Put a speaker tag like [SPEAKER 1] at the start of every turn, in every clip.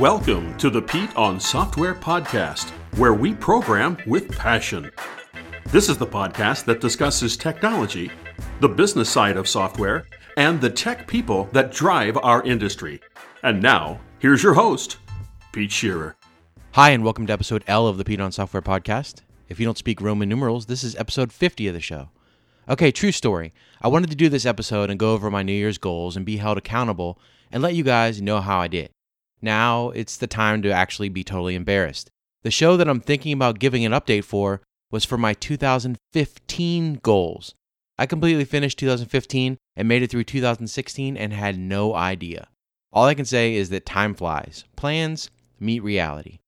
[SPEAKER 1] Welcome to the Pete on Software podcast, where we program with passion. This is the podcast that discusses technology, the business side of software, and the tech people that drive our industry. And now, here's your host, Pete Shearer.
[SPEAKER 2] Hi, and welcome to episode L of the Pete on Software podcast. If you don't speak Roman numerals, this is episode 50 of the show. Okay, true story. I wanted to do this episode and go over my New Year's goals and be held accountable and let you guys know how I did. Now it's the time to actually be totally embarrassed. The show that I'm thinking about giving an update for was for my 2015 goals. I completely finished 2015 and made it through 2016 and had no idea. All I can say is that time flies. Plans meet reality.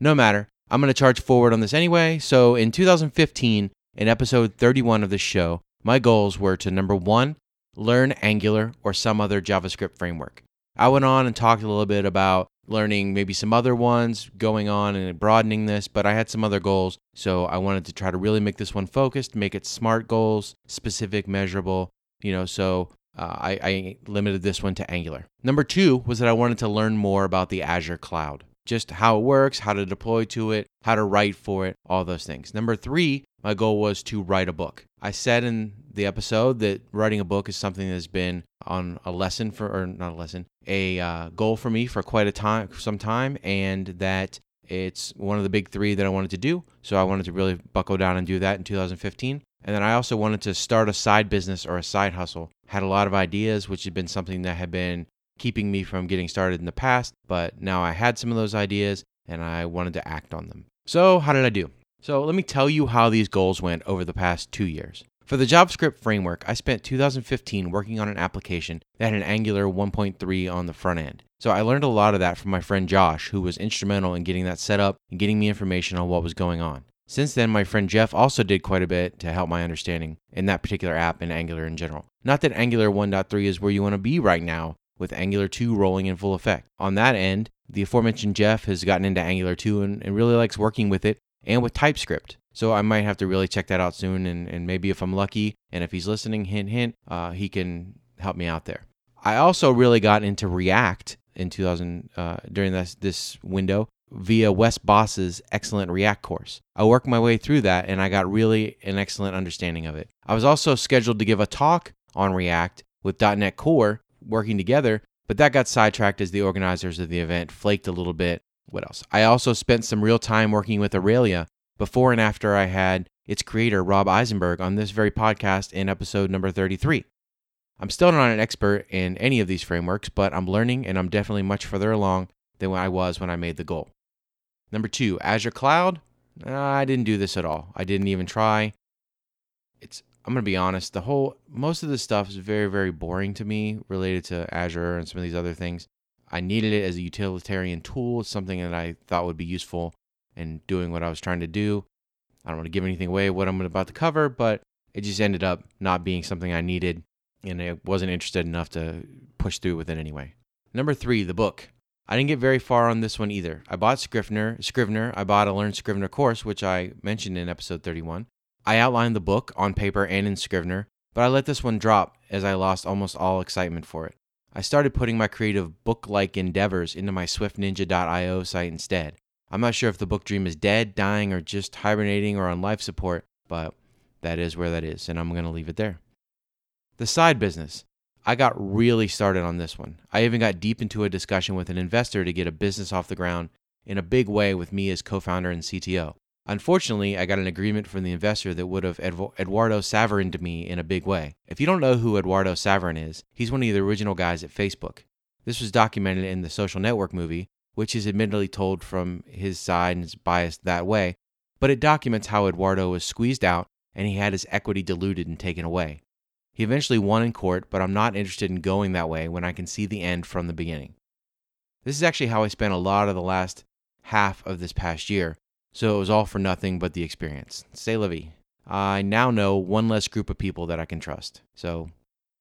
[SPEAKER 2] No matter, I'm going to charge forward on this anyway. So in 2015, in episode 31 of this show, my goals were to number one, learn Angular or some other JavaScript framework. I went on and talked a little bit about learning maybe some other ones, going on and broadening this, but I had some other goals. So I wanted to try to really make this one focused, make it smart goals, specific, measurable, you know, so uh, I, I limited this one to Angular. Number two was that I wanted to learn more about the Azure cloud, just how it works, how to deploy to it, how to write for it, all those things. Number three, my goal was to write a book. I said in the episode that writing a book is something that's been on a lesson for, or not a lesson, a uh, goal for me for quite a time, some time, and that it's one of the big three that I wanted to do. So I wanted to really buckle down and do that in 2015. And then I also wanted to start a side business or a side hustle. Had a lot of ideas, which had been something that had been keeping me from getting started in the past, but now I had some of those ideas and I wanted to act on them. So, how did I do? So, let me tell you how these goals went over the past two years. For the JavaScript framework, I spent 2015 working on an application that had an Angular 1.3 on the front end. So I learned a lot of that from my friend Josh, who was instrumental in getting that set up and getting me information on what was going on. Since then, my friend Jeff also did quite a bit to help my understanding in that particular app and Angular in general. Not that Angular 1.3 is where you want to be right now, with Angular 2 rolling in full effect. On that end, the aforementioned Jeff has gotten into Angular 2 and, and really likes working with it and with TypeScript. So I might have to really check that out soon, and, and maybe if I'm lucky, and if he's listening, hint, hint, uh, he can help me out there. I also really got into React in 2000 uh, during this this window via Wes Bos's excellent React course. I worked my way through that, and I got really an excellent understanding of it. I was also scheduled to give a talk on React with .NET Core working together, but that got sidetracked as the organizers of the event flaked a little bit. What else? I also spent some real time working with Aurelia before and after I had its creator, Rob Eisenberg, on this very podcast in episode number 33. I'm still not an expert in any of these frameworks, but I'm learning and I'm definitely much further along than I was when I made the goal. Number two, Azure Cloud. I didn't do this at all. I didn't even try. It's I'm gonna be honest. The whole most of this stuff is very very boring to me related to Azure and some of these other things. I needed it as a utilitarian tool. Something that I thought would be useful and doing what I was trying to do. I don't want to give anything away what I'm about to cover, but it just ended up not being something I needed and I wasn't interested enough to push through with it anyway. Number three, the book. I didn't get very far on this one either. I bought Scrivener, Scrivener. I bought a Learn Scrivener course, which I mentioned in episode 31. I outlined the book on paper and in Scrivener, but I let this one drop as I lost almost all excitement for it. I started putting my creative book like endeavors into my swiftninja.io site instead. I'm not sure if the book dream is dead, dying, or just hibernating or on life support, but that is where that is, and I'm going to leave it there. The side business. I got really started on this one. I even got deep into a discussion with an investor to get a business off the ground in a big way with me as co founder and CTO. Unfortunately, I got an agreement from the investor that would have Eduardo Saverin to me in a big way. If you don't know who Eduardo Saverin is, he's one of the original guys at Facebook. This was documented in the Social Network movie, which is admittedly told from his side and is biased that way, but it documents how Eduardo was squeezed out and he had his equity diluted and taken away. He eventually won in court, but I'm not interested in going that way when I can see the end from the beginning. This is actually how I spent a lot of the last half of this past year, so it was all for nothing but the experience. Say Livy. I now know one less group of people that I can trust. So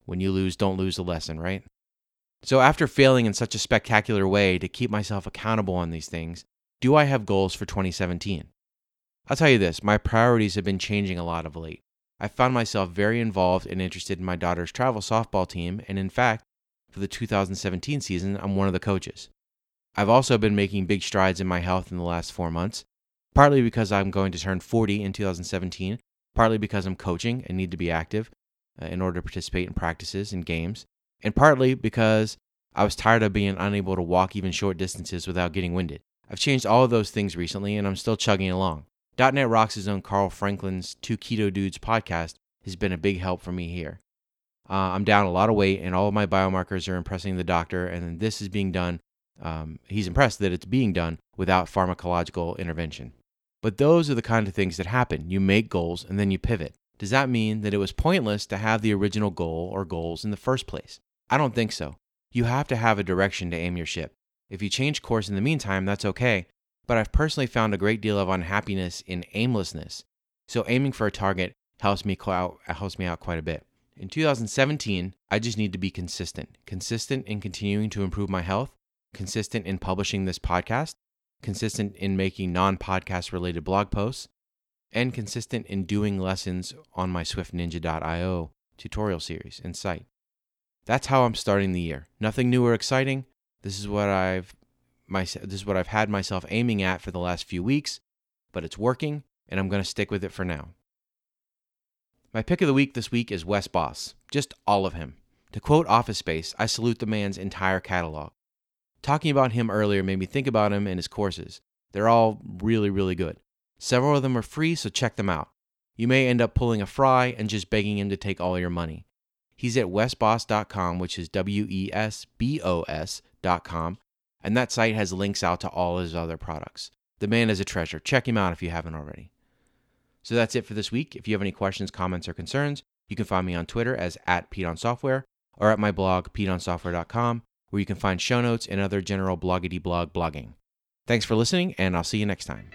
[SPEAKER 2] when you lose, don't lose the lesson, right? So, after failing in such a spectacular way to keep myself accountable on these things, do I have goals for 2017? I'll tell you this my priorities have been changing a lot of late. I found myself very involved and interested in my daughter's travel softball team, and in fact, for the 2017 season, I'm one of the coaches. I've also been making big strides in my health in the last four months, partly because I'm going to turn 40 in 2017, partly because I'm coaching and need to be active uh, in order to participate in practices and games, and partly because I was tired of being unable to walk even short distances without getting winded. I've changed all of those things recently and I'm still chugging along. .NET Rocks' own Carl Franklin's Two Keto Dudes podcast has been a big help for me here. Uh, I'm down a lot of weight and all of my biomarkers are impressing the doctor, and this is being done. Um, he's impressed that it's being done without pharmacological intervention. But those are the kind of things that happen. You make goals and then you pivot. Does that mean that it was pointless to have the original goal or goals in the first place? I don't think so. You have to have a direction to aim your ship. If you change course in the meantime, that's okay, but I've personally found a great deal of unhappiness in aimlessness. So aiming for a target helps me out, helps me out quite a bit. In 2017, I just need to be consistent. Consistent in continuing to improve my health, consistent in publishing this podcast, consistent in making non-podcast related blog posts, and consistent in doing lessons on my swiftninja.io tutorial series and site. That's how I'm starting the year. Nothing new or exciting. This is what I've my, this is what I've had myself aiming at for the last few weeks, but it's working and I'm going to stick with it for now. My pick of the week this week is Wes Bos, just all of him. To quote Office Space, I salute the man's entire catalog. Talking about him earlier made me think about him and his courses. They're all really, really good. Several of them are free, so check them out. You may end up pulling a fry and just begging him to take all your money. He's at wesbos.com, which is W E S B O S.com, and that site has links out to all his other products. The man is a treasure. Check him out if you haven't already. So that's it for this week. If you have any questions, comments, or concerns, you can find me on Twitter as at PeteOnSoftware or at my blog, PeteOnSoftware.com, where you can find show notes and other general bloggity blog blogging. Thanks for listening, and I'll see you next time.